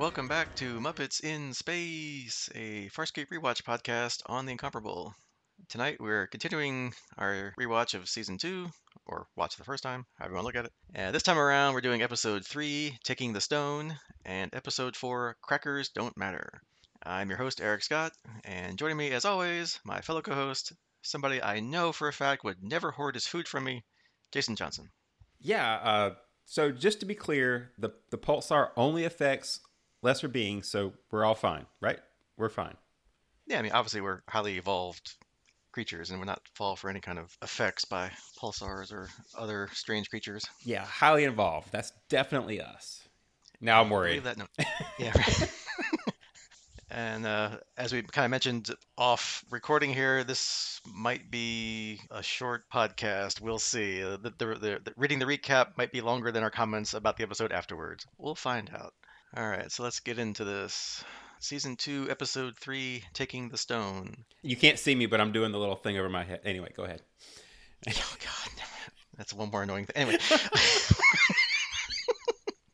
Welcome back to Muppets in Space, a Farscape rewatch podcast on the Incomparable. Tonight we're continuing our rewatch of season two, or watch the first time, however you want to look at it. And this time around we're doing episode three, Taking the Stone, and episode four, Crackers Don't Matter. I'm your host, Eric Scott, and joining me as always, my fellow co host, somebody I know for a fact would never hoard his food from me, Jason Johnson. Yeah. Uh, so just to be clear, the the pulsar only affects lesser beings, so we're all fine, right? We're fine. Yeah, I mean, obviously we're highly evolved creatures, and we're not fall for any kind of effects by pulsars or other strange creatures. Yeah, highly involved. That's definitely us. Now I'm worried. Leave that note. yeah. And uh, as we kind of mentioned off recording here, this might be a short podcast. We'll see. Uh, the, the, the, the, reading the recap might be longer than our comments about the episode afterwards. We'll find out. All right, so let's get into this. Season 2, Episode 3, Taking the Stone. You can't see me, but I'm doing the little thing over my head. Anyway, go ahead. oh, God. That's one more annoying thing. Anyway.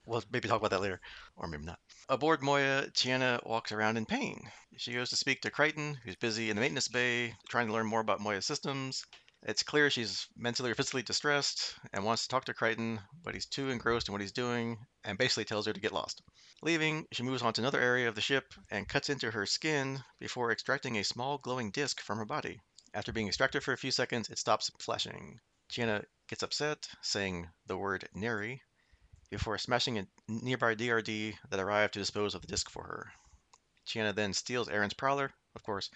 we'll maybe talk about that later, or maybe not. Aboard Moya, Chiana walks around in pain. She goes to speak to Crichton, who's busy in the maintenance bay trying to learn more about Moya's systems. It's clear she's mentally or physically distressed and wants to talk to Crichton, but he's too engrossed in what he's doing and basically tells her to get lost. Leaving, she moves on to another area of the ship and cuts into her skin before extracting a small glowing disc from her body. After being extracted for a few seconds, it stops flashing. Chiana gets upset, saying the word Neri, before smashing a nearby DRD that arrived to dispose of the disc for her. Chiana then steals Aeryn's prowler, of course,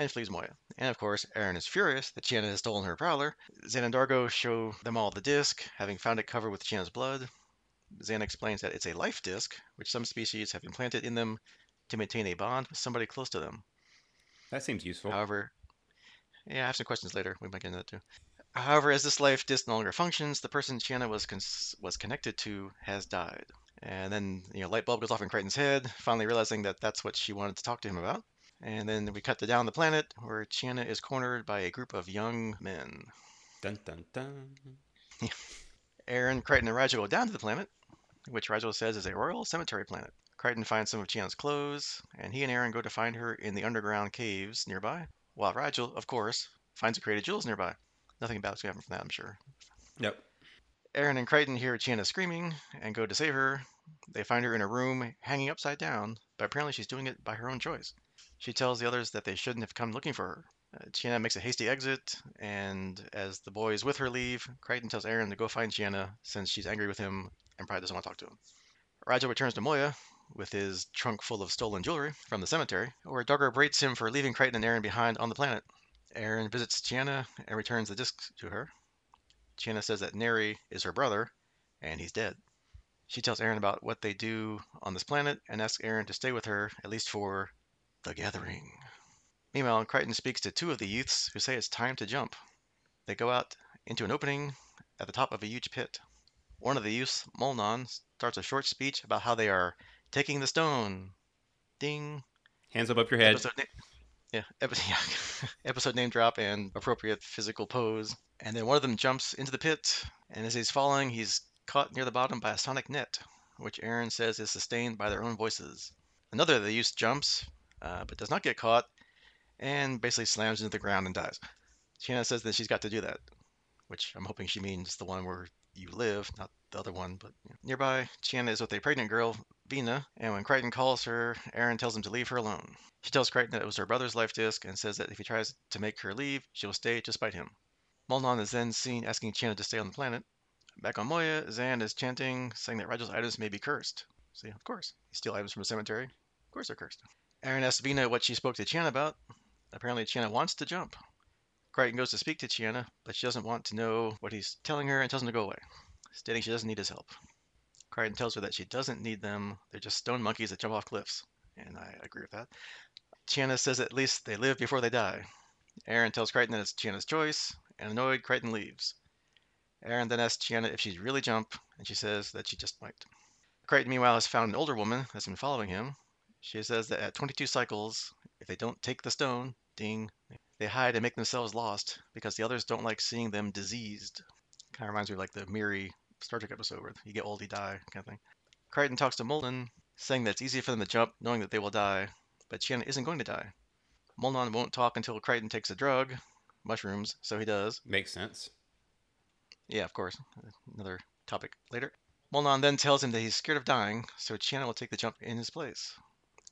and flees Moya. And of course, Aeryn is furious that Chiana has stolen her prowler. Zhaan and D'Argo show them all the disc, having found it covered with Chiana's blood. Zhaan explains that it's a life disc, which some species have implanted in them to maintain a bond with somebody close to them. That seems useful. However, yeah, I have some questions later. We might get into that too. However, as this life disc no longer functions, the person Chiana was cons- was connected to has died. And then, you know, light bulb goes off in Crichton's head, finally realizing that that's what she wanted to talk to him about. And then we cut to down the planet where Chiana is cornered by a group of young men. Dun dun dun. Aeryn, Crichton, and Rygel go down to the planet, which Rygel says is a royal cemetery planet. Crichton finds some of Chiana's clothes, and he and Aeryn go to find her in the underground caves nearby, while Rygel, of course, finds a crate of jewels nearby. Nothing bad's going to happen from that, I'm sure. Yep. Aeryn and Crichton hear Chiana screaming and go to save her. They find her in a room hanging upside down, but apparently she's doing it by her own choice. She tells the others that they shouldn't have come looking for her. Uh, Chiana makes a hasty exit, and as the boys with her leave, Crichton tells Aeryn to go find Chiana since she's angry with him and probably doesn't want to talk to him. Rygel returns to Moya with his trunk full of stolen jewelry from the cemetery, where D'Argo berates him for leaving Crichton and Aeryn behind on the planet. Aeryn visits Chiana and returns the disc to her. Chiana says that Neri is her brother, and he's dead. She tells Aeryn about what they do on this planet and asks Aeryn to stay with her, at least for the gathering. Meanwhile, Crichton speaks to two of the youths who say it's time to jump. They go out into an opening at the top of a huge pit. One of the youths, Molnon, starts a short speech about how they are taking the stone. Ding. Hands up up your head. Episode na- yeah, yeah. episode name drop and appropriate physical pose. And then one of them jumps into the pit, and as he's falling, he's caught near the bottom by a sonic net, which Aeryn says is sustained by their own voices. Another of the youths jumps, uh, but does not get caught, and basically slams into the ground and dies. Chiana says that she's got to do that, which I'm hoping she means the one where you live, not the other one. But you know. nearby, Chiana is with a pregnant girl, Vina, and when Crichton calls her, Aeryn tells him to leave her alone. She tells Crichton that it was her brother's life disc and says that if he tries to make her leave, she will stay to spite him. Molnon is then seen asking Chiana to stay on the planet. Back on Moya, Zhaan is chanting, saying that Rygel's items may be cursed. See, of course. You steal items from a cemetery. Of course they're cursed. Aeryn asks Vina what she spoke to Chiana about. Apparently, Chiana wants to jump. Crichton goes to speak to Chiana, but she doesn't want to know what he's telling her and tells him to go away, stating she doesn't need his help. Crichton tells her that she doesn't need them, they're just stone monkeys that jump off cliffs, and I agree with that. Chiana says at least they live before they die. Aeryn tells Crichton that it's Chiana's choice, and annoyed, Crichton leaves. Aeryn then asks Chiana if she'd really jump, and she says that she just might. Crichton, meanwhile, has found an older woman that's been following him. She says that at 22 cycles, if they don't take the stone, ding, they hide and make themselves lost because the others don't like seeing them diseased. Kind of reminds me of like the Miri Star Trek episode where you get old, you die kind of thing. Crichton talks to Molnon, saying that it's easy for them to jump knowing that they will die, but Chiana isn't going to die. Molnon won't talk until Crichton takes a drug, mushrooms, so he does. Makes sense. Yeah, of course. Another topic later. Molnon then tells him that he's scared of dying, so Chiana will take the jump in his place.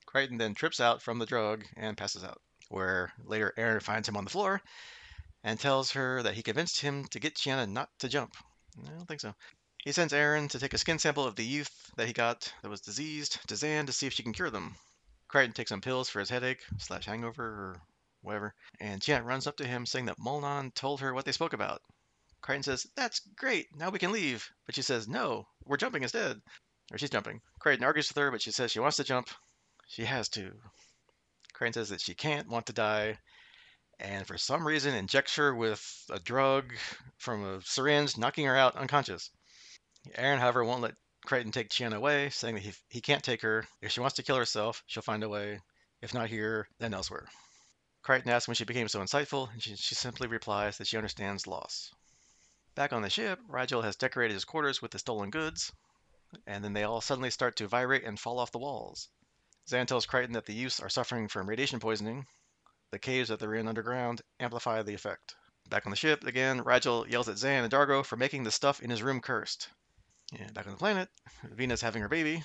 Crichton then trips out from the drug and passes out, where later Aeryn finds him on the floor and tells her that he convinced him to get Chiana not to jump. I don't think so. He sends Aeryn to take a skin sample of the youth that he got that was diseased to Zhaan to see if she can cure them. Crichton takes some pills for his headache slash hangover or whatever, and Chiana runs up to him saying that Molnon told her what they spoke about. Crichton says, That's great, now we can leave. But she says, No, we're jumping instead. Or she's jumping. Crichton argues with her, but she says she wants to jump. She has to. Crichton says that she can't want to die, and for some reason injects her with a drug from a syringe, knocking her out unconscious. Aeryn, however, won't let Crichton take Chiana away, saying that he, he can't take her. If she wants to kill herself, she'll find a way. If not here, then elsewhere. Crichton asks when she became so insightful, and she, she simply replies that she understands loss. Back on the ship, Rygel has decorated his quarters with the stolen goods, and then they all suddenly start to vibrate and fall off the walls. Zhaan tells Crichton that the youths are suffering from radiation poisoning. The caves that they're in underground amplify the effect. Back on the ship, again, Rygel yells at Zhaan and D'Argo for making the stuff in his room cursed. And back on the planet, Vina's having her baby,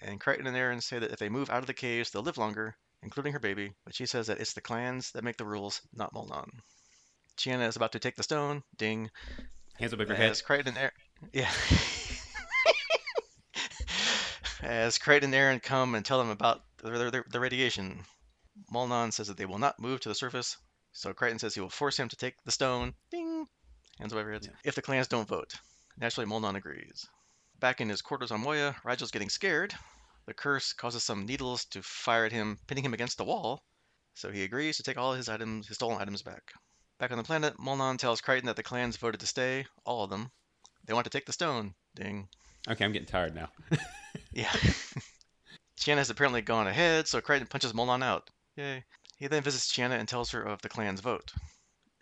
and Crichton and Aeryn say that if they move out of the caves, they'll live longer, including her baby, but she says that it's the clans that make the rules, not Molnon. Chiana is about to take the stone, ding, Hands above your head. Crichton and Aeryn, yeah. As Crichton and Aeryn come and tell them about the, the, the radiation, Molnon says that they will not move to the surface, so Crichton says he will force him to take the stone, ding, hands your heads, if the clans don't vote. Naturally, Molnon agrees. Back in his quarters on Moya, Rygel's getting scared. The curse causes some needles to fire at him, pinning him against the wall, so he agrees to take all his items, his stolen items back. Back on the planet, Molnon tells Crichton that the clans voted to stay, all of them. They want to take the stone. Ding. Okay, I'm getting tired now. Yeah. Chiana has apparently gone ahead, so Crichton punches Molnon out. Yay. He then visits Chiana and tells her of the clan's vote.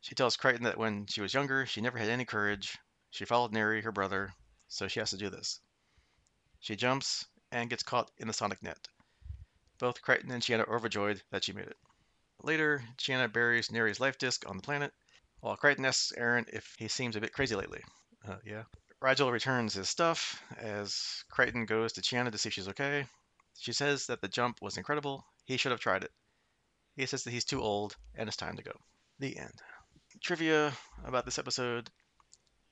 She tells Crichton that when she was younger, she never had any courage. She followed Neri, her brother, so she has to do this. She jumps and gets caught in the sonic net. Both Crichton and Chiana are overjoyed that she made it. Later, Chiana buries Neri's life disc on the planet, while Crichton asks Aeryn if he seems a bit crazy lately. Uh, yeah. Rygel returns his stuff as Crichton goes to Chiana to see if she's okay. She says that the jump was incredible. He should have tried it. He says that he's too old and it's time to go. The end. Trivia about this episode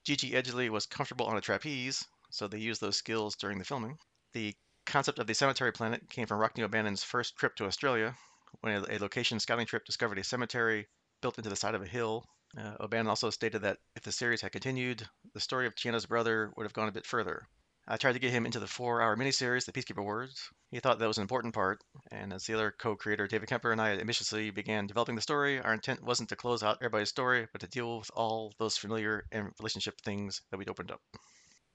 Gigi Edgley was comfortable on a trapeze, so they used those skills during the filming. The concept of the cemetery planet came from Rockne O'Bannon's first trip to Australia, when a location scouting trip discovered a cemetery built into the side of a hill. Uh, O'Bannon also stated that if the series had continued, the story of Chiana's brother would have gone a bit further. I tried to get him into the four-hour miniseries, The Peacekeeper Wars. He thought that was an important part, and as the other co-creator David Kemper and I ambitiously began developing the story, our intent wasn't to close out everybody's story, but to deal with all those familiar and relationship things that we'd opened up.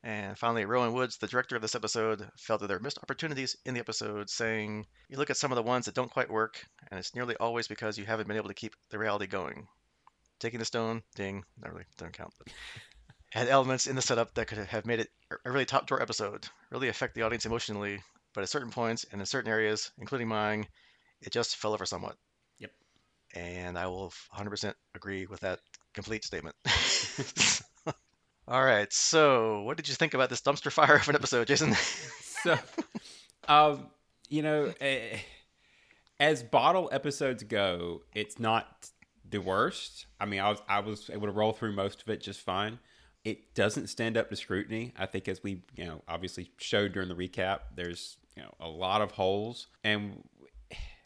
And finally, Rowan Woods, the director of this episode, felt that there were missed opportunities in the episode, saying, You look at some of the ones that don't quite work, and it's nearly always because you haven't been able to keep the reality going. Taking the stone, ding, not really, doesn't count. But had elements in the setup that could have made it a really top drawer episode, really affect the audience emotionally, but at certain points and in certain areas, including mine, it just fell over somewhat. Yep. And I will 100% agree with that complete statement. All right, so what did you think about this dumpster fire of an episode, Jason? so, um, you know, eh, as bottle episodes go, it's not the worst. I mean, I was I was able to roll through most of it just fine. It doesn't stand up to scrutiny. I think, as we you know obviously showed during the recap, there's you know a lot of holes, and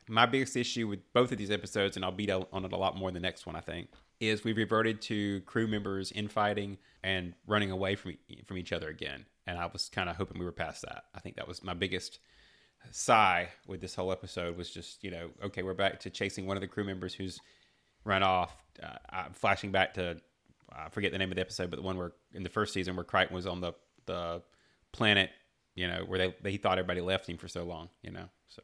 my biggest issue with both of these episodes, and I'll beat on it a lot more in the next one, I think, is we reverted to crew members infighting and running away from from each other again. And I was kind of hoping we were past that. I think that was my biggest sigh with this whole episode was just you know okay we're back to chasing one of the crew members who's run off. Uh, I'm flashing back to I forget the name of the episode, but the one where in the first season where Crichton was on the the planet, you know, where they they thought everybody left him for so long, you know. So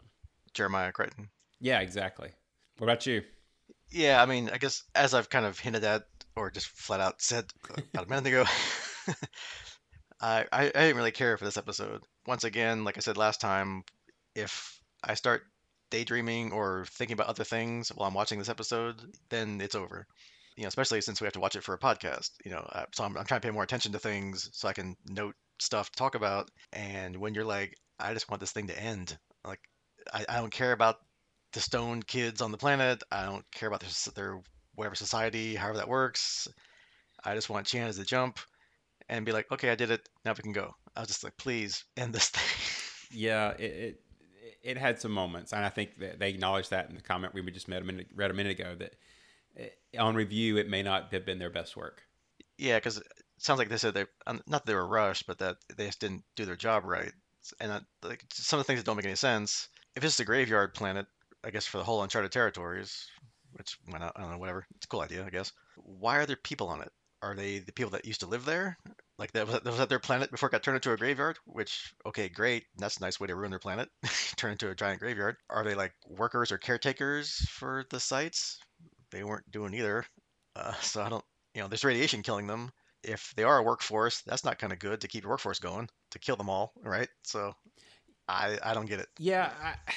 Jeremiah Crichton. Yeah, exactly. What about you? Yeah, I mean, I guess as I've kind of hinted at, or just flat out said about a minute ago, I, I I didn't really care for this episode. Once again, like I said last time, if I start daydreaming or thinking about other things while I'm watching this episode, then it's over. You know, especially since we have to watch it for a podcast. You know, uh, so I'm, I'm trying to pay more attention to things so I can note stuff to talk about. And when you're like, I just want this thing to end. Like, I, I don't care about the stone kids on the planet. I don't care about their, their whatever society, however that works. I just want Chiana to jump and be like, okay, I did it. Now we can go. I was just like, please end this thing. yeah, it, it, it had some moments, and I think that they acknowledged that in the comment we just a minute, read a minute ago that eh, on review it may not have been their best work. Yeah, because it sounds like they said they not that they were rushed, but that they just didn't do their job right. And like some of the things that don't make any sense. If it's a graveyard planet, I guess for the whole uncharted territories, which why not? I don't know, whatever. It's a cool idea, I guess. Why are there people on it? Are they the people that used to live there? Like that was, that was that their planet before it got turned into a graveyard? Which okay, great. That's a nice way to ruin their planet, turn into a giant graveyard. Are they like workers or caretakers for the sites? They weren't doing either. Uh, so I don't, you know, there's radiation killing them. If they are a workforce, that's not kind of good to keep your workforce going to kill them all, right? So I I don't get it. Yeah. I...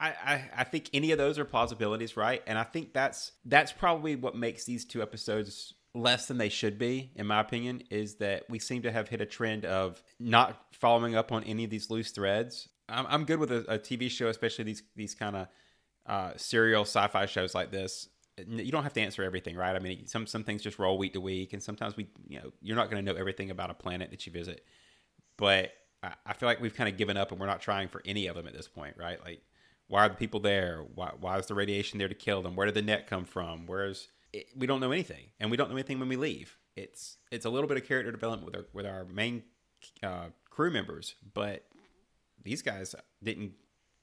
I, I think any of those are plausibilities, right? And I think that's that's probably what makes these two episodes less than they should be, in my opinion, is that we seem to have hit a trend of not following up on any of these loose threads. I'm, I'm good with a, a TV show, especially these these kind of uh, serial sci-fi shows like this. You don't have to answer everything, right? I mean, some some things just roll week to week, and sometimes we, you know, you're not going to know everything about a planet that you visit. But I, I feel like we've kind of given up, and we're not trying for any of them at this point, right? Like, why are the people there? Why why is the radiation there to kill them? Where did the net come from? Where's it, we don't know anything, and we don't know anything when we leave. It's it's a little bit of character development with our with our main uh, crew members, but these guys didn't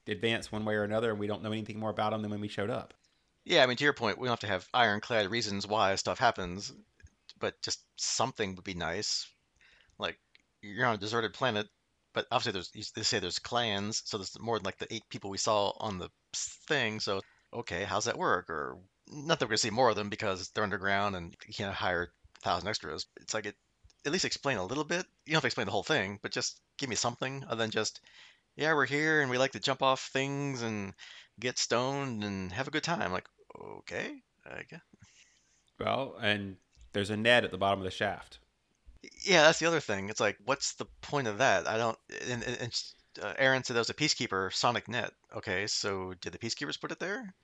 advance one way or another, and we don't know anything more about them than when we showed up. Yeah, I mean, to your point, we don't have to have ironclad reasons why stuff happens, but just something would be nice. Like you're on a deserted planet, but obviously there's they say there's clans, so there's more than like the eight people we saw on the thing. So okay, how's that work? Or not that we're gonna see more of them because they're underground and you can't hire a thousand extras. It's like it at least explain a little bit. You don't have to explain the whole thing, but just give me something other than just, yeah, we're here and we like to jump off things and get stoned and have a good time. Like, okay, I guess. Well, and there's a net at the bottom of the shaft. Yeah, that's the other thing. It's like, what's the point of that? I don't. And, and uh, Aeryn said there was a peacekeeper sonic net. Okay, so did the peacekeepers put it there?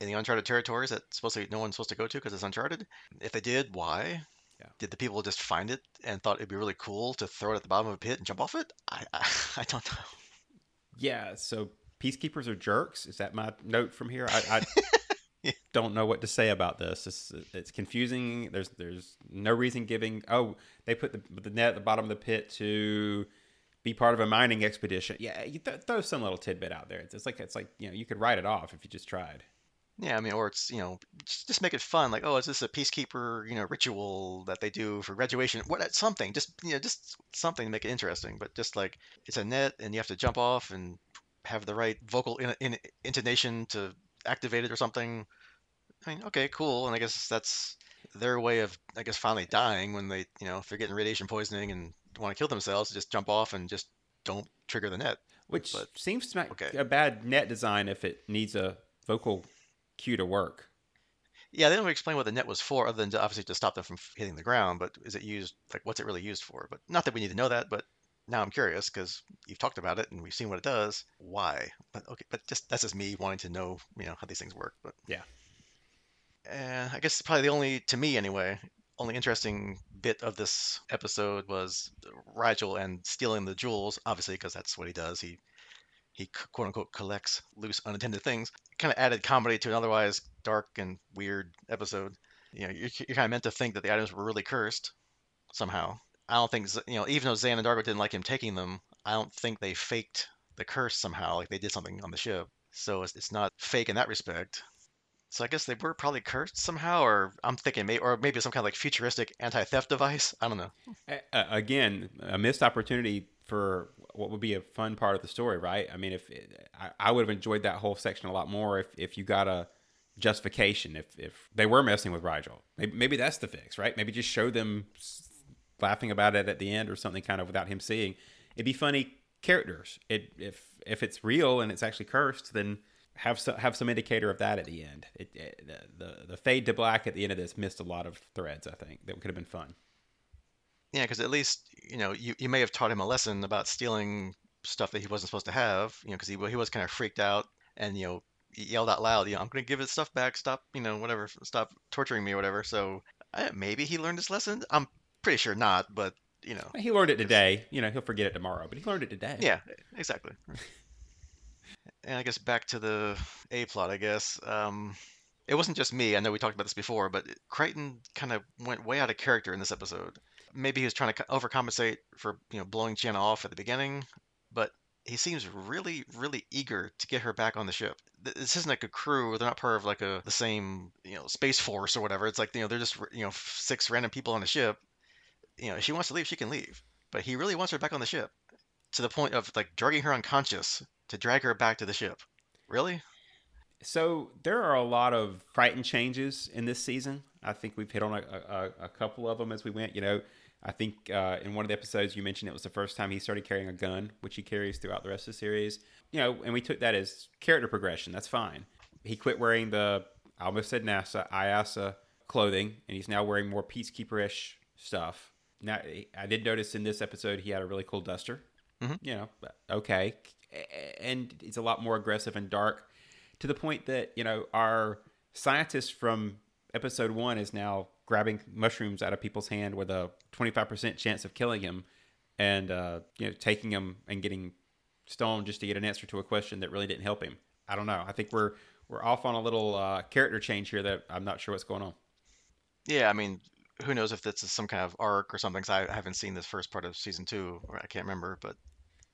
In the uncharted territories that supposedly no one's supposed to go to because it's uncharted? If they did, why? Yeah. Did the people just find it and thought it'd be really cool to throw it at the bottom of a pit and jump off it? I I, I don't know. Yeah, so peacekeepers are jerks. Is that my note from here? I, I yeah. don't know what to say about this. It's, it's confusing. There's there's no reason giving. Oh, they put the, the net at the bottom of the pit to be part of a mining expedition. Yeah, you th- throw some little tidbit out there. It's, it's like it's like you know you could write it off if you just tried. Yeah, I mean, or it's you know, just, just make it fun. Like, oh, is this a peacekeeper you know ritual that they do for graduation? What uh, something, just you know, just something to make it interesting. But just like it's a net, and you have to jump off and have the right vocal in, in, intonation to activate it or something. I mean, okay, cool. And I guess that's their way of, I guess, finally dying when they, you know, if they're getting radiation poisoning and want to kill themselves, just jump off and just don't trigger the net. Which but, seems to be okay. a bad net design if it needs a vocal cue to work. Yeah, they don't explain what the net was for, other than to obviously to stop them from hitting the ground. But is it used like what's it really used for? But not that we need to know that. But now I'm curious because you've talked about it and we've seen what it does. Why? But okay, but just that's just me wanting to know, you know, how these things work. But yeah, uh, I guess probably the only to me anyway, only interesting bit of this episode was Rygel and stealing the jewels. Obviously, because that's what he does. He he quote unquote collects loose unattended things. Kind of added comedy to an otherwise dark and weird episode. You know, you're, you're kind of meant to think that the items were really cursed somehow. I don't think you know, even though Zhaan and D'Argo didn't like him taking them, I don't think they faked the curse somehow, like they did something on the ship. So it's, it's not fake in that respect. So I guess they were probably cursed somehow, or I'm thinking, maybe, or maybe some kind of like futuristic anti-theft device. I don't know. Again, a missed opportunity for what would be a fun part of the story, right? I mean, if I, I would have enjoyed that whole section a lot more if, if you got a justification, if, if they were messing with Rygel. maybe, maybe that's the fix, right? Maybe just show them laughing about it at the end or something kind of without him seeing. It'd be funny characters. It if if it's real and it's actually cursed, then have some have some indicator of that at the end. It, it, the the fade to black at the end of this missed a lot of threads. I think that could have been fun. Yeah, because at least you know you, you may have taught him a lesson about stealing stuff that he wasn't supposed to have. You know, because he he was kind of freaked out and you know yelled out loud, you know, I'm gonna give his stuff back. Stop, you know, whatever. Stop torturing me or whatever. So uh, maybe he learned his lesson. I'm pretty sure not, but you know, he learned it today. You know, he'll forget it tomorrow, but he learned it today. Yeah, exactly. and I guess back to the A plot. I guess um, it wasn't just me. I know we talked about this before, but Crichton kind of went way out of character in this episode. Maybe he was trying to overcompensate for you know blowing Chiana off at the beginning, but he seems really, really eager to get her back on the ship. This isn't like a crew; they're not part of like a the same you know space force or whatever. It's like you know they're just you know six random people on a ship. You know, if she wants to leave, she can leave, but he really wants her back on the ship to the point of like drugging her unconscious to drag her back to the ship. Really? So there are a lot of Crichton changes in this season. I think we've hit on a, a, a couple of them as we went. You know, I think uh, in one of the episodes you mentioned it was the first time he started carrying a gun, which he carries throughout the rest of the series. You know, and we took that as character progression. That's fine. He quit wearing the I almost said NASA IASA clothing, and he's now wearing more peacekeeper-ish stuff. Now, I did notice in this episode he had a really cool duster. Mm-hmm. You know, okay, and it's a lot more aggressive and dark to the point that you know our scientist from episode one is now grabbing mushrooms out of people's hand with a 25% chance of killing him and uh, you know taking him and getting stoned just to get an answer to a question that really didn't help him. I don't know. I think we're we're off on a little uh, character change here that i'm not sure what's going on. Yeah i mean who knows if this is some kind of arc or something i haven't seen this first part of season two. Or i can't remember but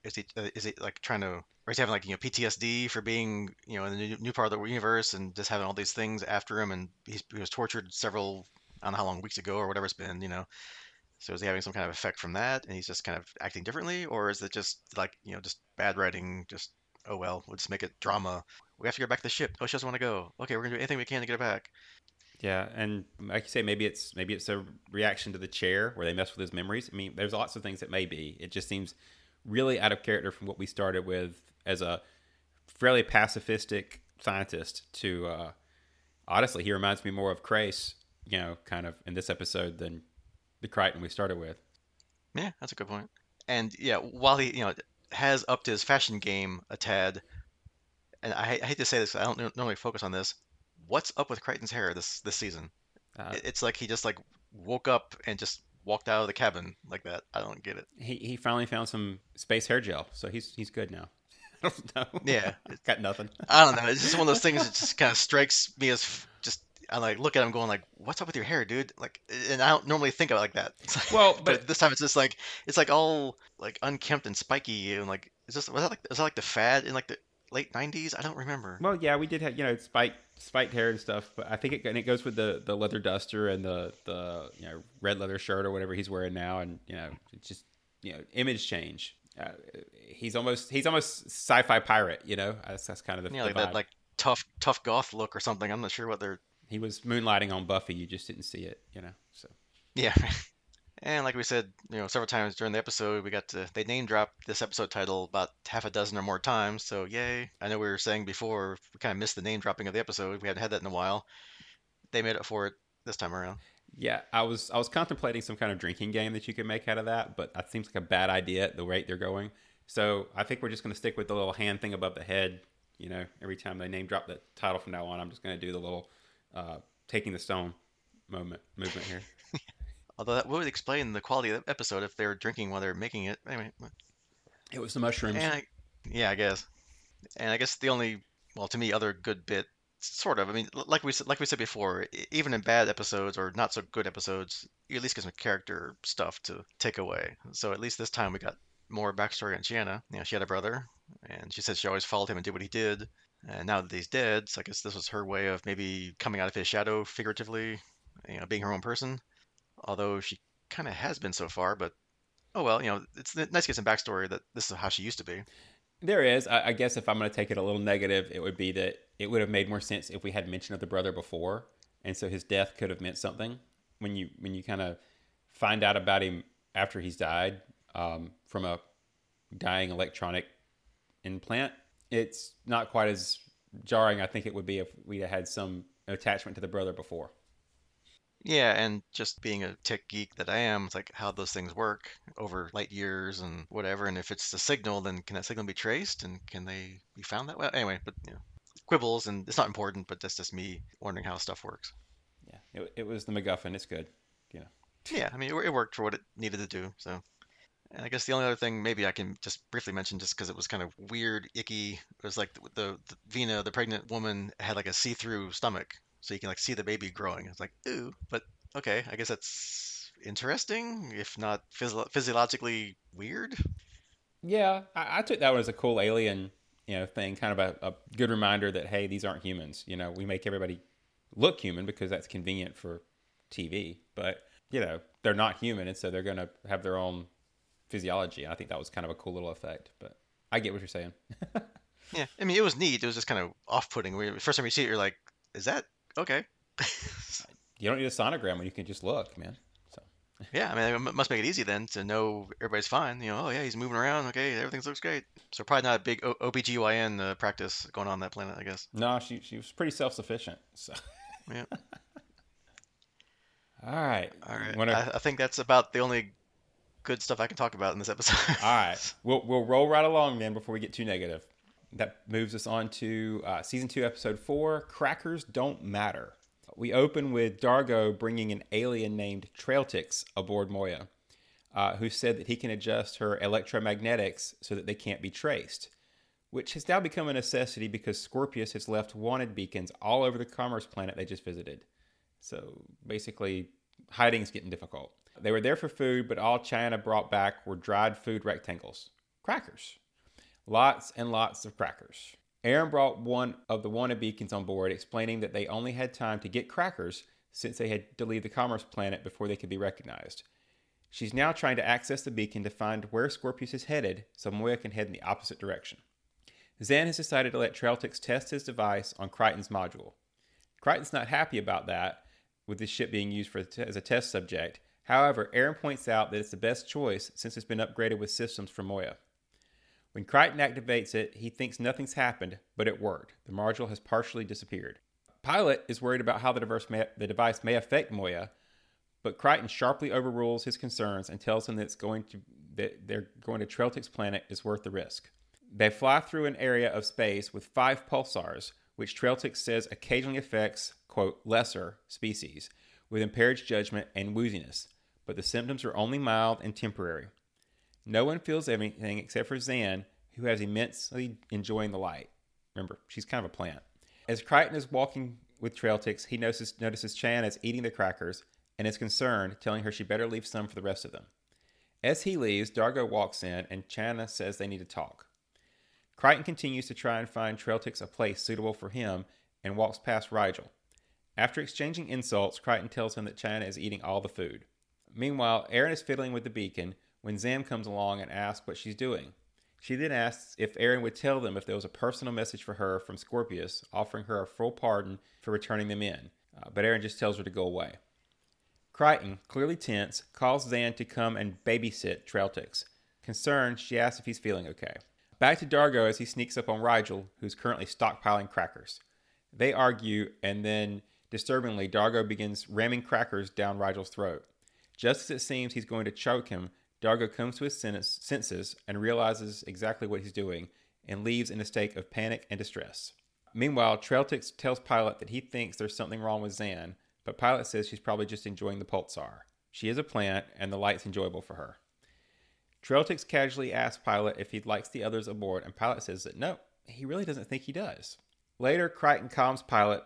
is he uh, is he like trying to or is he having like you know PTSD for being you know in the new, new part of the universe and just having all these things after him and he was tortured several I don't know how long weeks ago or whatever it's been you know? So is he having some kind of effect from that and he's just kind of acting differently? Or is it just like you know just bad writing just oh well we'll just make it drama. We have to get back to the ship. Oh she doesn't want to go. Okay we're gonna do anything we can to get her back. Yeah, and like you say, maybe it's maybe it's a reaction to the chair where they mess with his memories. I mean, there's lots of things that may be. It just seems really out of character from what we started with as a fairly pacifistic scientist to uh, honestly he reminds me more of Crais, you know, kind of in this episode than the Crichton we started with. Yeah, that's a good point. And yeah, while he you know has upped his fashion game a tad, and I, I hate to say this, I don't normally focus on this. What's up with Crichton's hair this this season? Uh, it's like he just like woke up and just walked out of the cabin like that. I don't get it. He he finally found some space hair gel, so he's he's good now. I don't know. Yeah, got nothing. I don't know. It's just one of those things that just kind of strikes me as just. I like look at him going like, "What's up with your hair, dude?" Like, and I don't normally think of it like that. Like, well, but, but, this time it's just like it's like all like unkempt and spiky and like is this was that like is that like the fad in like the late '90s? I don't remember. Well, yeah, we did have you know spiked spiked hair and stuff, but I think it and it goes with the the leather duster and the the you know red leather shirt or whatever he's wearing now, and you know it's just you know image change. Uh, he's almost he's almost sci-fi pirate, you know. That's that's kind of the yeah, like that like tough tough goth look or something. I'm not sure what they're. He was moonlighting on Buffy. You just didn't see it, you know. So. Yeah. And like we said, you know, several times during the episode, we got to they name dropped this episode title about half a dozen or more times. So yay! I know we were saying before we kind of missed the name dropping of the episode. We hadn't had that in a while. They made up for it this time around. Yeah, I was I was contemplating some kind of drinking game that you could make out of that, but that seems like a bad idea at the rate they're going. So I think we're just going to stick with the little hand thing above the head. You know, every time they name drop the title from now on, I'm just going to do the little uh, taking the stone moment movement here. Although that would explain the quality of the episode if they were drinking while they were making it. Anyway, it was the mushrooms. I, yeah, I guess. And I guess the only, well, to me, other good bit, sort of. I mean, like we said, like we said before, even in bad episodes or not so good episodes, you at least get some character stuff to take away. So at least this time we got more backstory on Chiana. You know, she had a brother, and she said she always followed him and did what he did. And now that he's dead, so I guess this was her way of maybe coming out of his shadow figuratively, you know, being her own person although she kind of has been so far. But oh well, you know, it's nice to get some backstory that this is how she used to be. There is. I, I guess if I'm going to take it a little negative, it would be that it would have made more sense if we had mention of the brother before, and so his death could have meant something. When you when you kind of find out about him after he's died um, from a dying electronic implant. It's not quite as jarring, I think it would be if we had some attachment to the brother before. Yeah, and just being a tech geek that I am, it's like how those things work over light years and whatever. And if it's a signal, then can that signal be traced and can they be found that way? Anyway, but you know, quibbles, and it's not important, but that's just me wondering how stuff works. Yeah, it, it was the MacGuffin. It's good. Yeah. Yeah, I mean, it, it worked for what it needed to do. So, and I guess the only other thing maybe I can just briefly mention, just because it was kind of weird, icky, it was like the, the, the Vina, the pregnant woman, had like a see-through stomach, so you can like see the baby growing. It's like, ooh, but okay, I guess that's interesting, if not physio- physiologically weird. Yeah, I, I took that one as a cool alien, you know, thing, kind of a, a good reminder that hey, these aren't humans. You know, we make everybody look human because that's convenient for TV, but you know, they're not human, and so they're going to have their own physiology. I think that was kind of a cool little effect, but I get what you're saying. Yeah, I mean, it was neat. It was just kind of off-putting. We, first time you see it, you're like, is that okay? you don't need a sonogram when you can just look, man. So Yeah, I mean, it must make it easy then to know everybody's fine. You know, oh yeah, he's moving around. Okay, everything looks great. So probably not a big o- OBGYN uh, practice going on, that planet, I guess. no, she she was pretty self sufficient. So Yeah. all right, All right. Wanna- I, I think that's about the only good stuff I can talk about in this episode. All right, we'll we'll roll right along then before we get too negative. That moves us on to uh, season two, episode four. Crackers don't matter. We open with D'Argo bringing an alien named Trailtix aboard Moya, uh, who said that he can adjust her electromagnetics so that they can't be traced, which has now become a necessity because Scorpius has left wanted beacons all over the Commerce planet they just visited. So basically, hiding's getting difficult. They were there for food, but all Chiana brought back were dried food rectangles crackers. Lots and lots of crackers. Aeryn brought one of the wanted beacons on board, explaining that they only had time to get crackers since they had to leave the Commerce planet before they could be recognized. She's now trying to access the beacon to find where Scorpius is headed so Moya can head in the opposite direction. Zhaan has decided to let Trailtix test his device on Crichton's module. Crichton's not happy about that, with the ship being used as a test subject. However, Aeryn points out that it's the best choice since it's been upgraded with systems from Moya. When Crichton activates it, he thinks nothing's happened, but it worked. The module has partially disappeared. Pilot is worried about how the, device may, the device may affect Moya, but Crichton sharply overrules his concerns and tells him that it's going to that they're going to Trailtix planet is worth the risk. They fly through an area of space with five pulsars, which Trailtix says occasionally affects, quote, lesser species with impaired judgment and wooziness, but the symptoms are only mild and temporary. No one feels anything except for Zhaan, who has immensely enjoying the light. Remember, she's kind of a plant. As Crichton is walking with Trailtix, he notices, notices Chiana is eating the crackers and is concerned, telling her she better leave some for the rest of them. As he leaves, D'Argo walks in and Chiana says they need to talk. Crichton continues to try and find Trailtix a place suitable for him and walks past Rygel. After exchanging insults, Crichton tells him that Chiana is eating all the food. Meanwhile, Aeryn is fiddling with the beacon when Zhaan comes along and asks what she's doing. She then asks if Aeryn would tell them if there was a personal message for her from Scorpius, offering her a full pardon for returning them in. Uh, but Aeryn just tells her to go away. Crichton, clearly tense, calls Zhaan to come and babysit Trailtix. Concerned, she asks if he's feeling okay. Back to D'Argo as he sneaks up on Rygel, who's currently stockpiling crackers. They argue, and then, disturbingly, D'Argo begins ramming crackers down Rygel's throat. Just as it seems he's going to choke him, D'Argo comes to his senses and realizes exactly what he's doing and leaves in a state of panic and distress. Meanwhile, Trailtix tells Pilot that he thinks there's something wrong with Zhaan, but Pilot says she's probably just enjoying the pulsar. She is a plant, and the light's enjoyable for her. Trailtix casually asks Pilot if he likes the others aboard, and Pilot says that no, he really doesn't think he does. Later, Crichton calms Pilot,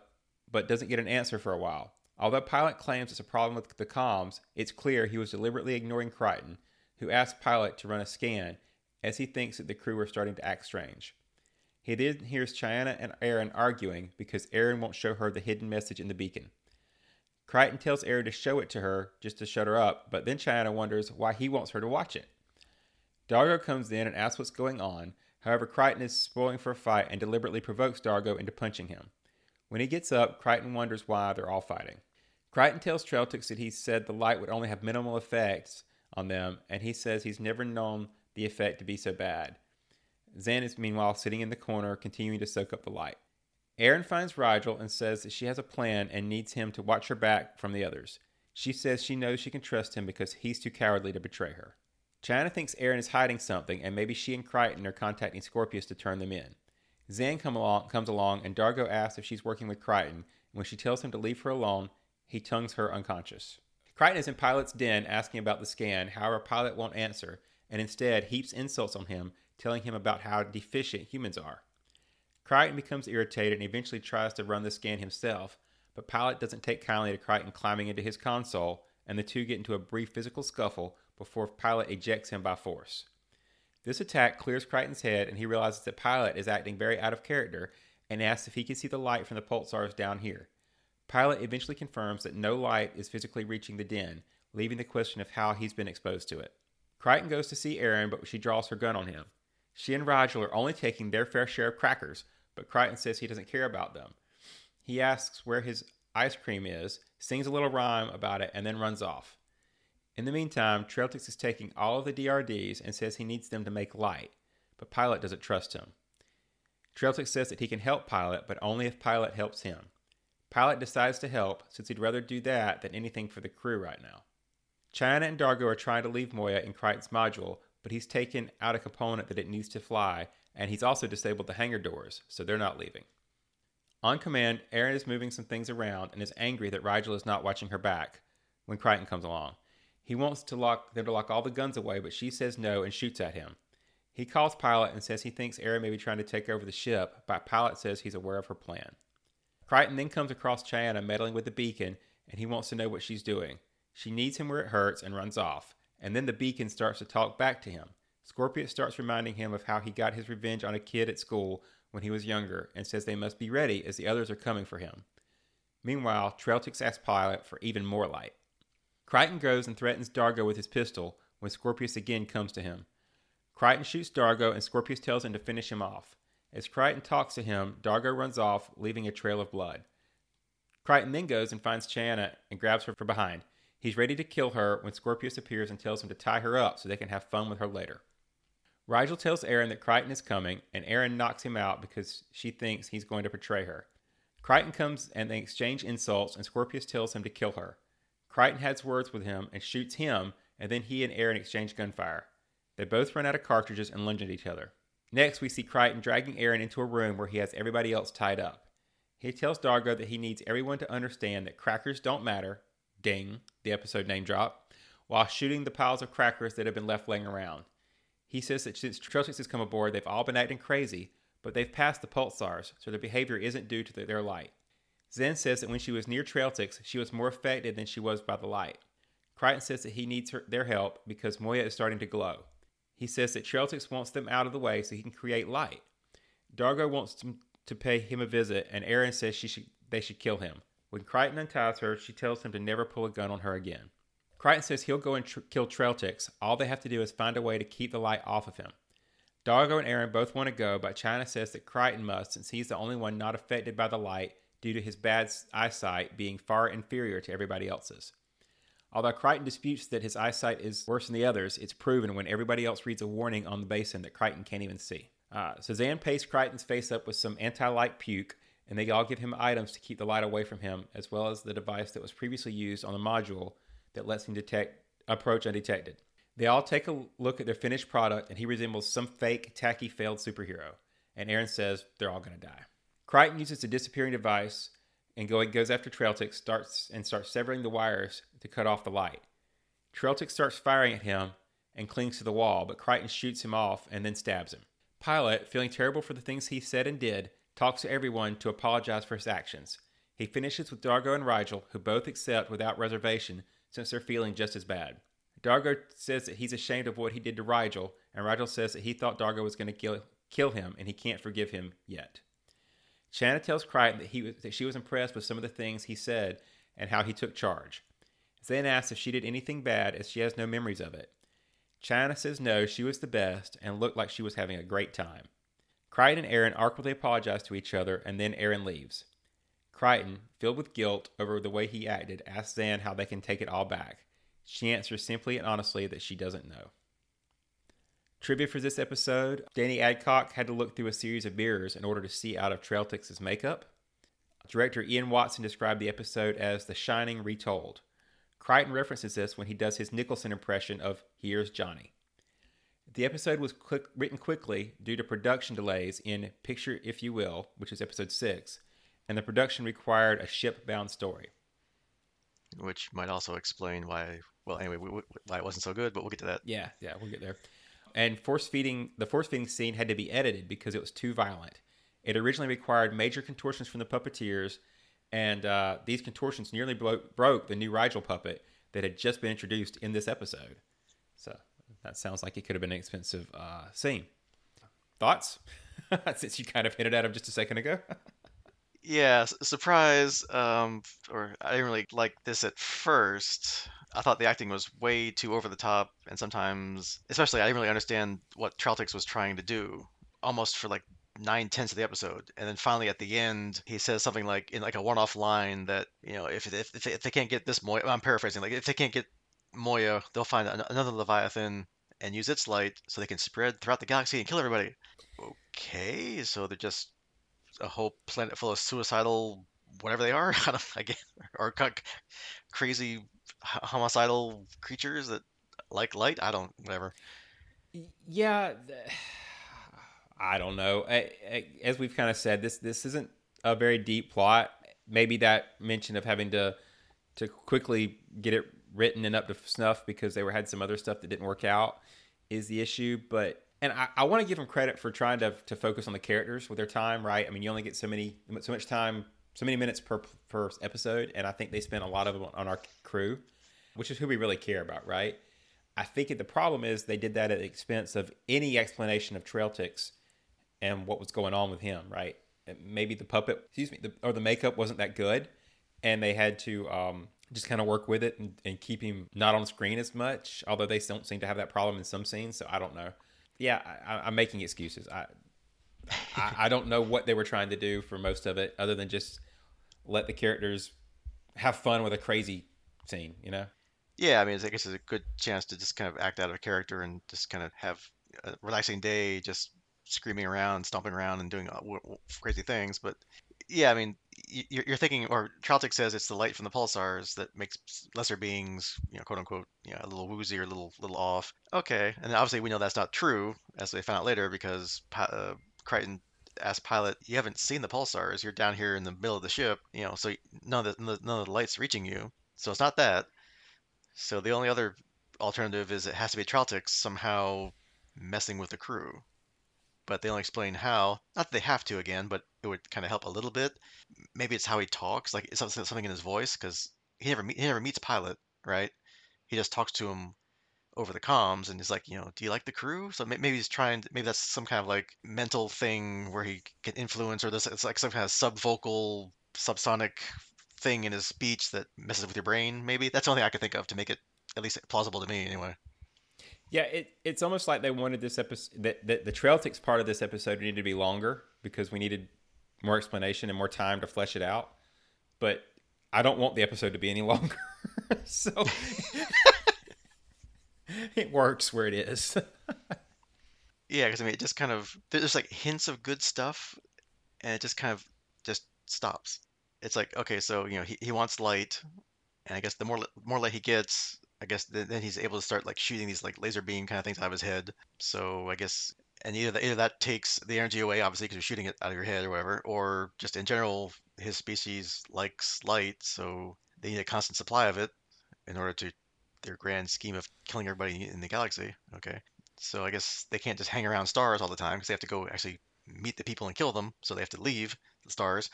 but doesn't get an answer for a while. Although Pilot claims it's a problem with the comms, it's clear he was deliberately ignoring Crichton, who asked Pilot to run a scan as he thinks that the crew are starting to act strange. He then hears Chiana and Aeryn arguing because Aeryn won't show her the hidden message in the beacon. Crichton tells Aeryn to show it to her just to shut her up, but then Chiana wonders why he wants her to watch it. D'Argo comes in and asks what's going on. However, Crichton is spoiling for a fight and deliberately provokes D'Argo into punching him. When he gets up, Crichton wonders why they're all fighting. Crichton tells Trailtix that he said the light would only have minimal effects on them, and he says he's never known the effect to be so bad. Zhaan is meanwhile sitting in the corner, continuing to soak up the light. Aeryn finds Rygel and says that she has a plan and needs him to watch her back from the others. She says she knows she can trust him because he's too cowardly to betray her. Chiana thinks Aeryn is hiding something, and maybe she and Crichton are contacting Scorpius to turn them in. Zhaan come along, comes along, and D'Argo asks if she's working with Crichton, and when she tells him to leave her alone, he tongues her unconscious. Crichton is in Pilot's den asking about the scan, however, Pilot won't answer, and instead heaps insults on him, telling him about how deficient humans are. Crichton becomes irritated and eventually tries to run the scan himself, but Pilot doesn't take kindly to Crichton climbing into his console, and the two get into a brief physical scuffle before Pilot ejects him by force. This attack clears Crichton's head, and he realizes that Pilot is acting very out of character and asks if he can see the light from the pulsars down here. Pilot eventually confirms that no light is physically reaching the den, leaving the question of how he's been exposed to it. Crichton goes to see Aeryn, but she draws her gun on him. She and Rygel are only taking their fair share of crackers, but Crichton says he doesn't care about them. He asks where his ice cream is, sings a little rhyme about it, and then runs off. In the meantime, Trailtix is taking all of the DRDs and says he needs them to make light, but Pilot doesn't trust him. Trailtix says that he can help Pilot, but only if Pilot helps him. Pilot decides to help, since he'd rather do that than anything for the crew right now. Chiana and D'Argo are trying to leave Moya in Crichton's module, but he's taken out a component that it needs to fly, and he's also disabled the hangar doors, so they're not leaving. On command, Aeryn is moving some things around and is angry that Rygel is not watching her back when Crichton comes along. He wants to lock them to lock all the guns away, but she says no and shoots at him. He calls Pilot and says he thinks Aeryn may be trying to take over the ship, but Pilot says he's aware of her plan. Crichton then comes across Chiana meddling with the beacon, and he wants to know what she's doing. She needs him where it hurts and runs off, and then the beacon starts to talk back to him. Scorpius starts reminding him of how he got his revenge on a kid at school when he was younger and says they must be ready as the others are coming for him. Meanwhile, Trailtix asks Pilot for even more light. Crichton goes and threatens D'Argo with his pistol when Scorpius again comes to him. Crichton shoots D'Argo and Scorpius tells him to finish him off. As Crichton talks to him, D'Argo runs off, leaving a trail of blood. Crichton then goes and finds Chiana and grabs her from behind. He's ready to kill her when Scorpius appears and tells him to tie her up so they can have fun with her later. Rygel tells Aeryn that Crichton is coming, and Aeryn knocks him out because she thinks he's going to betray her. Crichton comes and they exchange insults, and Scorpius tells him to kill her. Crichton has words with him and shoots him, and then he and Aeryn exchange gunfire. They both run out of cartridges and lunge at each other. Next, we see Crichton dragging Aeryn into a room where he has everybody else tied up. He tells D'Argo that he needs everyone to understand that crackers don't matter, ding, the episode name drop, while shooting the piles of crackers that have been left laying around. He says that since Trailtix has come aboard, they've all been acting crazy, but they've passed the pulsars, so their behavior isn't due to their light. Zhaan says that when she was near Trailtix, she was more affected than she was by the light. Crichton says that he needs her, their help because Moya is starting to glow. He says that Trailtix wants them out of the way so he can create light. D'Argo wants to pay him a visit, and Aeryn says she should, they should kill him. When Crichton unties her, she tells him to never pull a gun on her again. Crichton says he'll go and tr- kill Trailtix. All they have to do is find a way to keep the light off of him. D'Argo and Aeryn both want to go, but Chiana says that Crichton must since he's the only one not affected by the light due to his bad eyesight being far inferior to everybody else's. Although Crichton disputes that his eyesight is worse than the others, it's proven when everybody else reads a warning on the basin that Crichton can't even see. Uh, Suzanne pastes Crichton's face up with some anti light puke, and they all give him items to keep the light away from him, as well as the device that was previously used on the module that lets him detect approach undetected. They all take a look at their finished product, and he resembles some fake, tacky, failed superhero. And Aeryn says they're all going to die. Crichton uses the disappearing device and goes after Trailtix, starts and starts severing the wires to cut off the light. Trailtix starts firing at him and clings to the wall, but Crichton shoots him off and then stabs him. Pilot, feeling terrible for the things he said and did, talks to everyone to apologize for his actions. He finishes with D'Argo and Rygel, who both accept without reservation since they're feeling just as bad. D'Argo says that he's ashamed of what he did to Rygel, and Rygel says that he thought D'Argo was going to kill, kill him and he can't forgive him yet. Chiana tells Crichton that, he that she was impressed with some of the things he said and how he took charge. Then asks if she did anything bad as she has no memories of it. Chiana says no, she was the best and looked like she was having a great time. Crichton and Aeryn awkwardly apologize to each other and then Aeryn leaves. Crichton, filled with guilt over the way he acted, asks Zhaan how they can take it all back. She answers simply and honestly that she doesn't know. Trivia for this episode Danny Adcock had to look through a series of mirrors in order to see out of Trailtix's makeup. Director Ian Watson described the episode as The Shining Retold. Crichton references this when he does his Nicholson impression of Here's Johnny. The episode was quick, written quickly due to production delays in Picture If You Will, which is episode 6, and the production required a ship bound story. Which might also explain why, well, anyway, why it wasn't so good, but we'll get to that. Yeah, yeah, we'll get there. And force feeding, the force feeding scene had to be edited because it was too violent. It originally required major contortions from the puppeteers, and uh, these contortions nearly bro- broke the new Rygel puppet that had just been introduced in this episode. So that sounds like it could have been an expensive uh, scene. Thoughts? Since you kind of hinted at him just a second ago. yeah, surprise. Um, or I didn't really like this at first. I thought the acting was way too over the top, and sometimes, especially, I didn't really understand what T'raltixx was trying to do. Almost for like nine tenths of the episode, and then finally at the end, he says something like in like a one-off line that you know if if if, if they can't get this Moya, I'm paraphrasing, like if they can't get Moya, they'll find another Leviathan and use its light so they can spread throughout the galaxy and kill everybody. Okay, so they're just a whole planet full of suicidal whatever they are, I guess, or crazy homicidal creatures that like light. I don't, whatever. Yeah. I don't know. As we've kind of said, this this isn't a very deep plot. Maybe that mention of having to to quickly get it written and up to snuff because they were had some other stuff that didn't work out is the issue. But and I, I want to give them credit for trying to to focus on the characters with their time. Right? I mean, you only get so many so much time, so many minutes per per episode, and I think they spent a lot of them on our crew, which is who we really care about, right? I think the problem is they did that at the expense of any explanation of T'raltixx and what was going on with him, right? Maybe the puppet, excuse me, the, or the makeup wasn't that good, and they had to um, just kind of work with it and, and, keep him not on screen as much. Although they don't seem to have that problem in some scenes, so I don't know. Yeah, I, am making excuses. I, I, I don't know what they were trying to do for most of it, other than just let the characters have fun with a crazy scene. You know? Yeah, I mean, I guess it's a good chance to just kind of act out of character and just kind of have a relaxing day, just screaming around, stomping around, and doing uh, crazy things. But yeah, I mean, you're thinking, or T'raltixx says it's the light from the pulsars that makes lesser beings, you know, quote unquote, you know, a little woozy or a little little off. Okay, and obviously we know that's not true, as they found out later, because uh, Crichton asked Pilot, "You haven't seen the pulsars. You're down here in the middle of the ship, you know, so none of the none of the lights reaching you. So it's not that. So the only other alternative is it has to be T'raltixx somehow messing with the crew but they only explain how. Not that they have to again, but it would kind of help a little bit. Maybe it's how he talks, like it's something in his voice, because he never he never meets Pilot, right? He just talks to him over the comms, and he's like, you know, do you like the crew? So maybe he's trying. To, maybe that's some kind of like mental thing where he can influence, or this it's like some kind of subvocal, subsonic thing in his speech that messes with your brain. Maybe that's the only thing I could think of to make it at least plausible to me, anyway. Yeah, it, it's almost like they wanted this episode that, that the T'raltixx part of this episode needed to be longer because we needed more explanation and more time to flesh it out. But I don't want the episode to be any longer, so it works where it is. yeah, because I mean, it just kind of there's like hints of good stuff, and it just kind of just stops. It's like okay, so you know he, he wants light, and I guess the more more light he gets, I guess then, then he's able to start like shooting these like laser beam kind of things out of his head. So I guess and either either that takes the energy away, obviously, because you're shooting it out of your head or whatever, or just in general, his species likes light, so they need a constant supply of it in order to their grand scheme of killing everybody in the galaxy. Okay, so I guess they can't just hang around stars all the time because they have to go actually meet the people and kill them, so they have to leave the stars.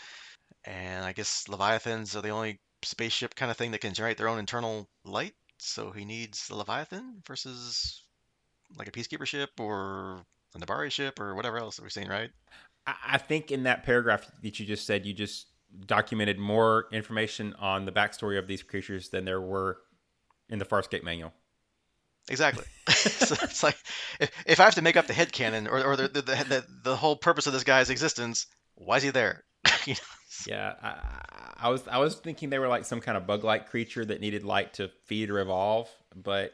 And I guess leviathans are the only spaceship kind of thing that can generate their own internal light so he needs the Leviathan versus like a peacekeeper ship or a Nebari ship or whatever else that we're seeing, right? I think in that paragraph that you just said, you just documented more information on the backstory of these creatures than there were in the Farscape manual. Exactly. so it's like if, if I have to make up the head canon or, or the, the, the, the whole purpose of this guy's existence, why is he there? you know? Yeah, I, I, was I was thinking they were like some kind of bug-like creature that needed light to feed or evolve, but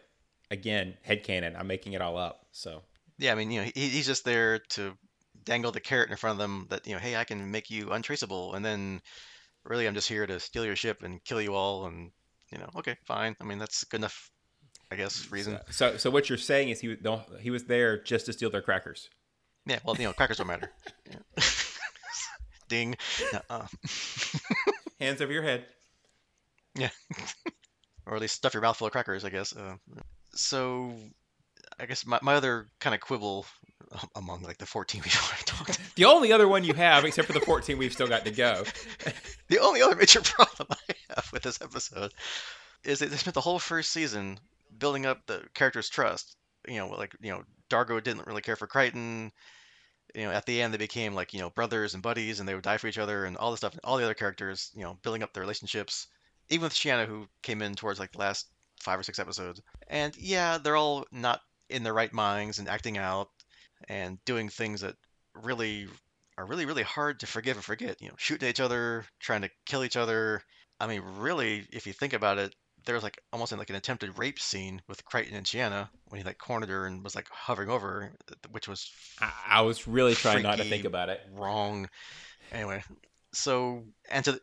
again, head headcanon. I'm making it all up. So Yeah, I mean, you know, he, he's just there to dangle the carrot in front of them that, you know, hey, I can make you untraceable. And then really, I'm just here to steal your ship and kill you all. And, you know, okay, fine. I mean, that's good enough, I guess, reason. So, so what you're saying is he he was there just to steal their crackers. Yeah, well, you know, crackers don't matter. Yeah. Ding. Uh-uh. Hands over your head. Yeah. or at least stuff your mouth full of crackers, I guess. Uh, so, I guess my, my other kind of quibble among like the 14 we've already talked. The only other one you have, except for the 14 we've still got to go. the only other major problem I have with this episode is that they spent the whole first season building up the character's trust. You know, like you know, D'Argo didn't really care for Crichton. You know, at the end they became like you know brothers and buddies, and they would die for each other, and all the stuff. And All the other characters, you know, building up their relationships. Even with Chiana, who came in towards like the last five or six episodes. And yeah, they're all not in their right minds and acting out and doing things that really are really really hard to forgive and forget. You know, shooting at each other, trying to kill each other. I mean, really, if you think about it, there was like almost in like an attempted rape scene with Crichton and Chiana when he like cornered her and was like hovering over, her, which was I, I was really trying not to think about it. Wrong. Anyway, so and to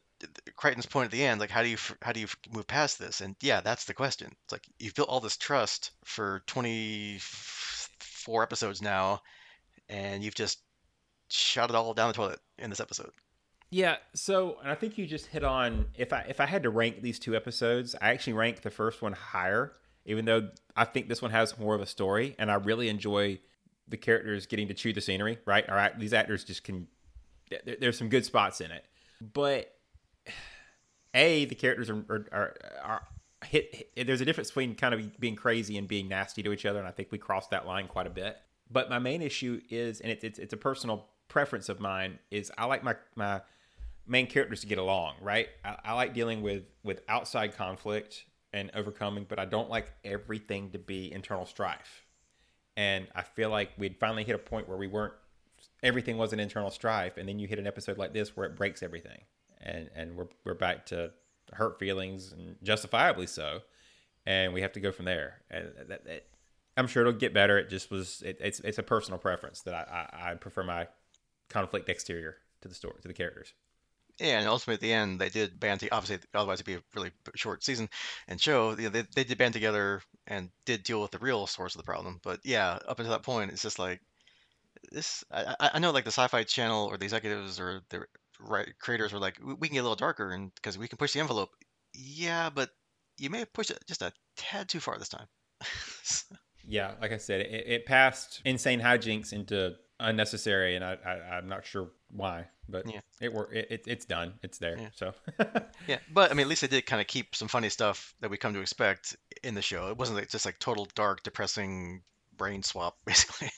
Crichton's point at the end, like how do you how do you move past this? And yeah, that's the question. It's like you've built all this trust for 24 episodes now, and you've just shot it all down the toilet in this episode. Yeah, so and I think you just hit on if I if I had to rank these two episodes, I actually rank the first one higher, even though I think this one has more of a story, and I really enjoy the characters getting to chew the scenery. Right, all right, these actors just can. There's some good spots in it, but a the characters are are, are, are hit, hit, There's a difference between kind of being crazy and being nasty to each other, and I think we crossed that line quite a bit. But my main issue is, and it's it's, it's a personal preference of mine, is I like my my main characters to get along. Right, I, I like dealing with with outside conflict and overcoming, but I don't like everything to be internal strife. And I feel like we'd finally hit a point where we weren't everything was an internal strife, and then you hit an episode like this where it breaks everything and and we're we're back to hurt feelings and justifiably so, and we have to go from there. And that, that, I'm sure it'll get better. It just was it, it's it's a personal preference that I, I, I prefer my conflict exterior to the story to the characters. Yeah, and ultimately at the end they did band together. Obviously, otherwise it'd be a really short season and show. You know, they they did band together and did deal with the real source of the problem. But yeah, up until that point, it's just like this. I, I know like the Sci-Fi Channel or the executives or the right creators were like, we can get a little darker, and because we can push the envelope. Yeah, but you may have pushed it just a tad too far this time. yeah, like I said, it, it, passed insane hijinks into unnecessary, and I, I am not sure why, but yeah. it worked. It, it, it's done. It's there. Yeah. So yeah, but I mean, at least they did kind of keep some funny stuff that we come to expect in the show. It wasn't like just like total dark, depressing brain swap, basically.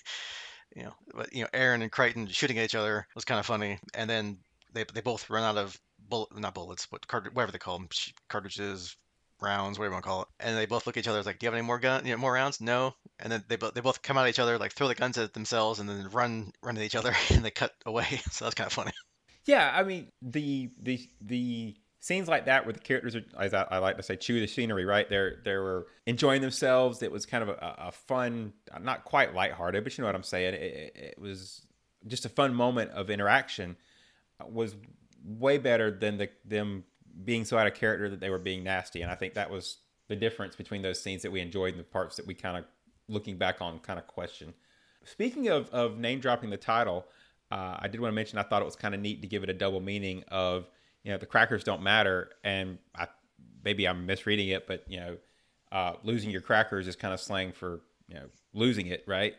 you know, but you know, Aeryn and Crichton shooting at each other was kind of funny, and then they they both run out of bullet not bullets but card whatever they call them cartridges rounds whatever you want to call it and they both look at each other like do you have any more gun you know, more rounds? No. And then they both they both come at each other like throw the guns at themselves and then run run at each other and they cut away. So that's kind of funny. Yeah i mean the the the scenes like that where the characters are as I, I, like to say chew the scenery right? They're they were enjoying themselves. It was kind of a, a fun not quite lighthearted but you know what i'm saying? It, it was just a fun moment of interaction uh, was way better than the them being so out of character that they were being nasty. And I think that was the difference between those scenes that we enjoyed and the parts that we kind of looking back on kind of question. Speaking of, of name dropping the title, uh, I did want to mention I thought it was kind of neat to give it a double meaning of you know the crackers don't matter, and I, maybe I'm misreading it, but you know uh, losing your crackers is kind of slang for you know losing it, right?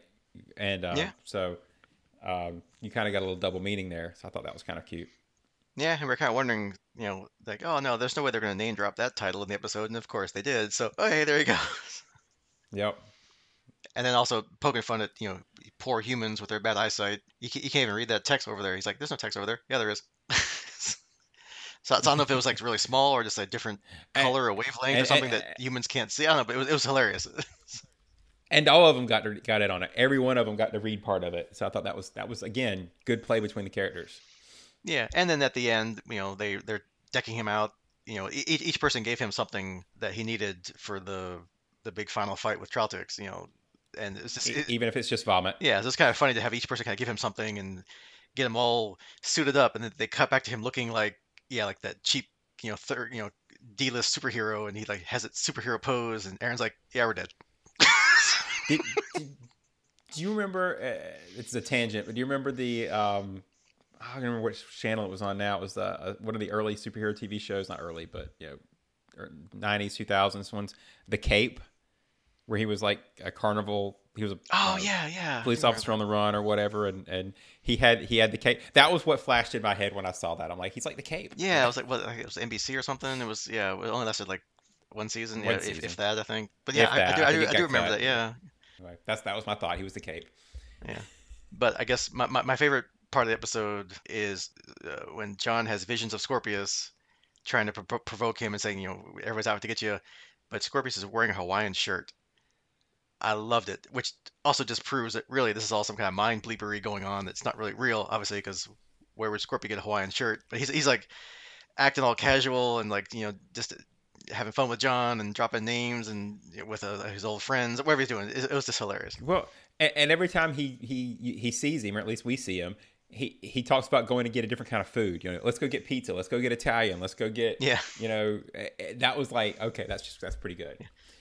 And uh, yeah. so um, you kind of got a little double meaning there. So I thought that was kind of cute. Yeah, and we're kind of wondering, you know, like, oh no, there's no way they're going to name drop that title in the episode, and of course they did. So, oh hey, there you go. Yep. And then also poking fun at you know poor humans with their bad eyesight. You can't, you can't even read that text over there. He's like, there's no text over there. Yeah, there is. so, so I don't know if it was like really small or just a different color or wavelength and, or something and, that humans can't see. I don't know, but it was, it was hilarious. and all of them got to, got it on it. Every one of them got to read part of it. So I thought that was that was again good play between the characters. Yeah, and then at the end, you know, they they're decking him out. You know, each, each person gave him something that he needed for the the big final fight with T'raltixx. You know, and it's just it, even if it's just vomit. yeah, it's just kind of funny to have each person kind of give him something and get him all suited up, and then they cut back to him looking like yeah, like that cheap you know third you know D-list superhero, and he like has it superhero pose, and Aeryn's like, yeah, we're dead. Did, did- do you remember? Uh, it's a tangent, but do you remember the? Um, I don't remember which channel it was on. Now it was the uh, one of the early superhero TV shows. Not early, but you know, nineties, two thousands ones. The Cape, where he was like a carnival. He was a Oh uh, yeah, yeah. Police officer on the run or whatever, and and he had he had the cape. That was what flashed in my head when I saw that. I'm like, he's like the cape. Yeah, I was like, what? It was NBC or something. It was yeah. It only lasted like one season, One yeah, if, season. if that, I think. But yeah, If I, that, I do, I I, do, I do remember cut. that. Yeah, Anyway, that's that was my thought. He was the cape. yeah. But I guess my, my, my favorite part of the episode is uh, when John has visions of Scorpius trying to provo- provoke him and saying, you know, everyone's out to get you, but Scorpius is wearing a Hawaiian shirt. I loved it, which also just proves that really this is all some kind of mind bleepery going on that's not really real, obviously, because where would Scorpio get a Hawaiian shirt? But he's, he's like acting all casual and like, you know, just having fun with John and dropping names and with uh, his old friends, whatever he's doing. It, it was just hilarious. Well, and, and every time he he he sees him, or at least we see him, he he talks about going to get a different kind of food. You know, let's go get pizza. Let's go get Italian. Let's go get. Yeah. You know, eh, eh, that was like okay, that's just that's pretty good.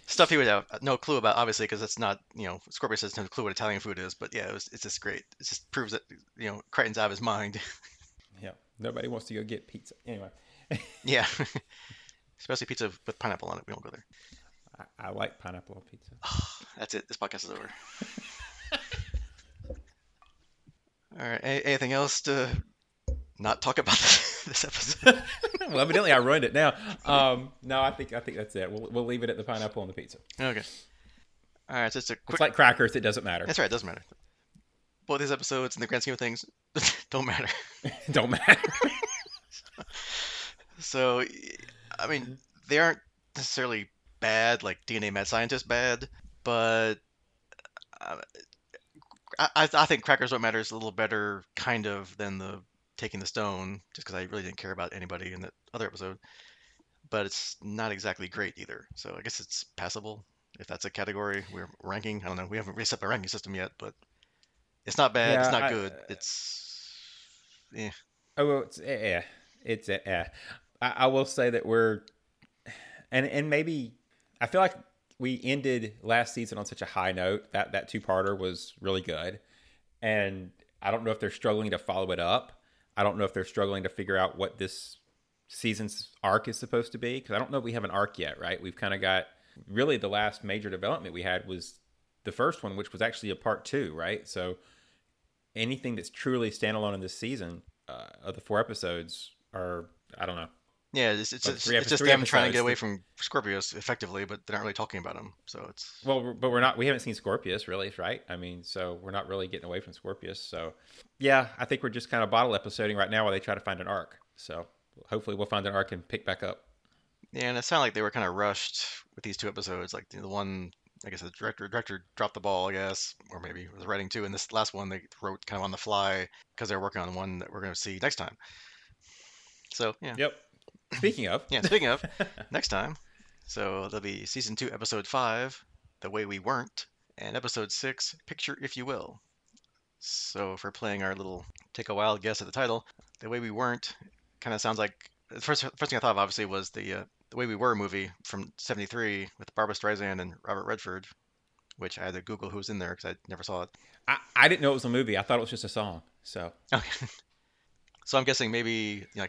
stuff he would have no clue about, obviously, because it's not, you know, Scorpius has no clue what Italian food is. But yeah, it was, it's just great. It just proves that, you know, Crichton's out of his mind. Yeah. Nobody wants to go get pizza anyway. yeah. Especially pizza with pineapple on it. We don't go there. I, I like pineapple on pizza. That's it. This podcast is over. All right. a- anything else to not talk about this episode? well, evidently I ruined it now. Um, no, I think I think that's it. We'll we'll leave it at the pineapple on the pizza. okay. All right. So it's a quick. It's like crackers. It doesn't matter. That's right. It doesn't matter. Both these episodes, in the grand scheme of things, don't matter. don't matter. So, I mean, they aren't necessarily bad, like DNA mad scientist bad, but uh, I, I think Crackers What Matters a little better, kind of, than the Taking the Stone, just because I really didn't care about anybody in that other episode. But it's not exactly great either. So I guess it's passable, if that's a category we're ranking. I don't know. We haven't reset my ranking system yet, but it's not bad. it's not I- good. Uh, it's. Yeah. Oh, well, it's yeah. it's eh, eh. I, I will say that we're, and and maybe I feel like we ended last season on such a high note that that two parter was really good, and I don't know if they're struggling to follow it up. I don't know if they're struggling to figure out what this season's arc is supposed to be because I don't know if we have an arc yet. Right? We've kind of got really the last major development we had was the first one, which was actually a part two. Right? So anything that's truly standalone in this season uh, of the four episodes are I don't know. Yeah, it's, it's, it's, it's just them trying to get away from Scorpius effectively, but they're not really talking about him. So it's Well, but we're not. We haven't seen Scorpius really, right? I mean, so we're not really getting away from Scorpius. So, yeah, I think we're just kind of bottle episoding right now while they try to find an arc. So hopefully we'll find an arc and pick back up. yeah, and it sounded like they were kind of rushed with these two episodes. Like the one, I guess the director director dropped the ball, I guess, or maybe was writing too. And this last one they wrote kind of on the fly because they're working on one that we're going to see next time. So yeah, Yep. Speaking of, yeah. Speaking of next time, so there'll be season two, episode five, the way we weren't, and episode six, picture if you will. So if we're playing our little take a wild guess at the title, the way we weren't kind of sounds like the first first thing I thought of obviously was the uh, the way we were movie from '73 with Barbra Streisand and Robert Redford, which I had to Google who was in there because I never saw it. I, I didn't know it was a movie. I thought it was just a song. So Okay. So I'm guessing maybe you know,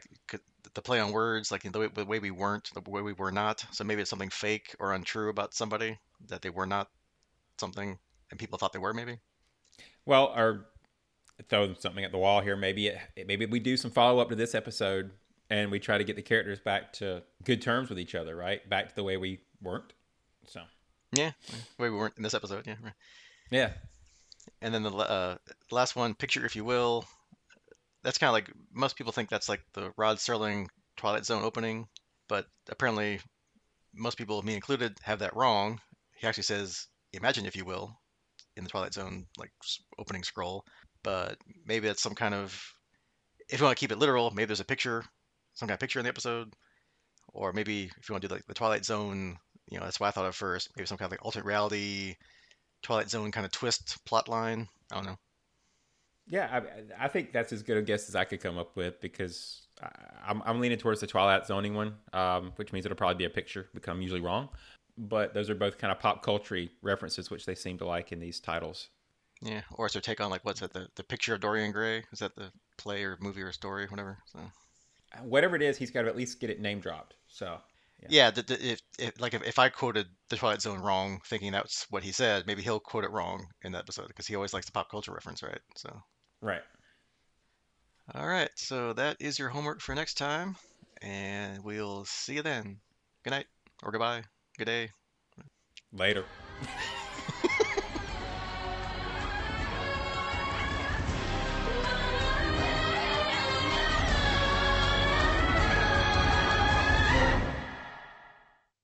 the play on words, like the way, the way we weren't, the way we were not. So maybe it's something fake or untrue about somebody that they were not something, and people thought they were. Maybe. Well, or throw something at the wall here. Maybe it, maybe we do some follow up to this episode, and we try to get the characters back to good terms with each other, right? Back to the way we weren't. So Yeah, the way we weren't in this episode. Yeah. right. yeah, And then the uh, last one, picture if you will. That's kind of like most people think that's like the Rod Serling Twilight Zone opening, but apparently most people, me included, have that wrong. He actually says, "Imagine if you will," in the Twilight Zone like opening scroll, but maybe that's some kind of. If you want to keep it literal, maybe there's a picture, some kind of picture in the episode, or maybe if you want to do like the Twilight Zone, you know, that's what I thought of first. Maybe some kind of like alternate reality Twilight Zone kind of twist plot line. I don't know. Yeah, I, I think that's as good a guess as I could come up with because I, I'm, I'm leaning towards the Twilight zoning one, um, which means it'll probably be a picture, become usually wrong. But those are both kind of pop culture references, which they seem to like in these titles. Yeah, or it's their take on like what's it, the the picture of Dorian Gray? Is that the play or movie or story, or whatever? So Whatever it is, he's got to at least get it name dropped. So yeah, the, the, if, if like if, if I quoted the Twilight Zone wrong, thinking that's what he said, maybe he'll quote it wrong in that episode because he always likes the pop culture reference, right? So right. all right, so that is your homework for next time, and we'll see you then. Good night or goodbye. Good day. Later.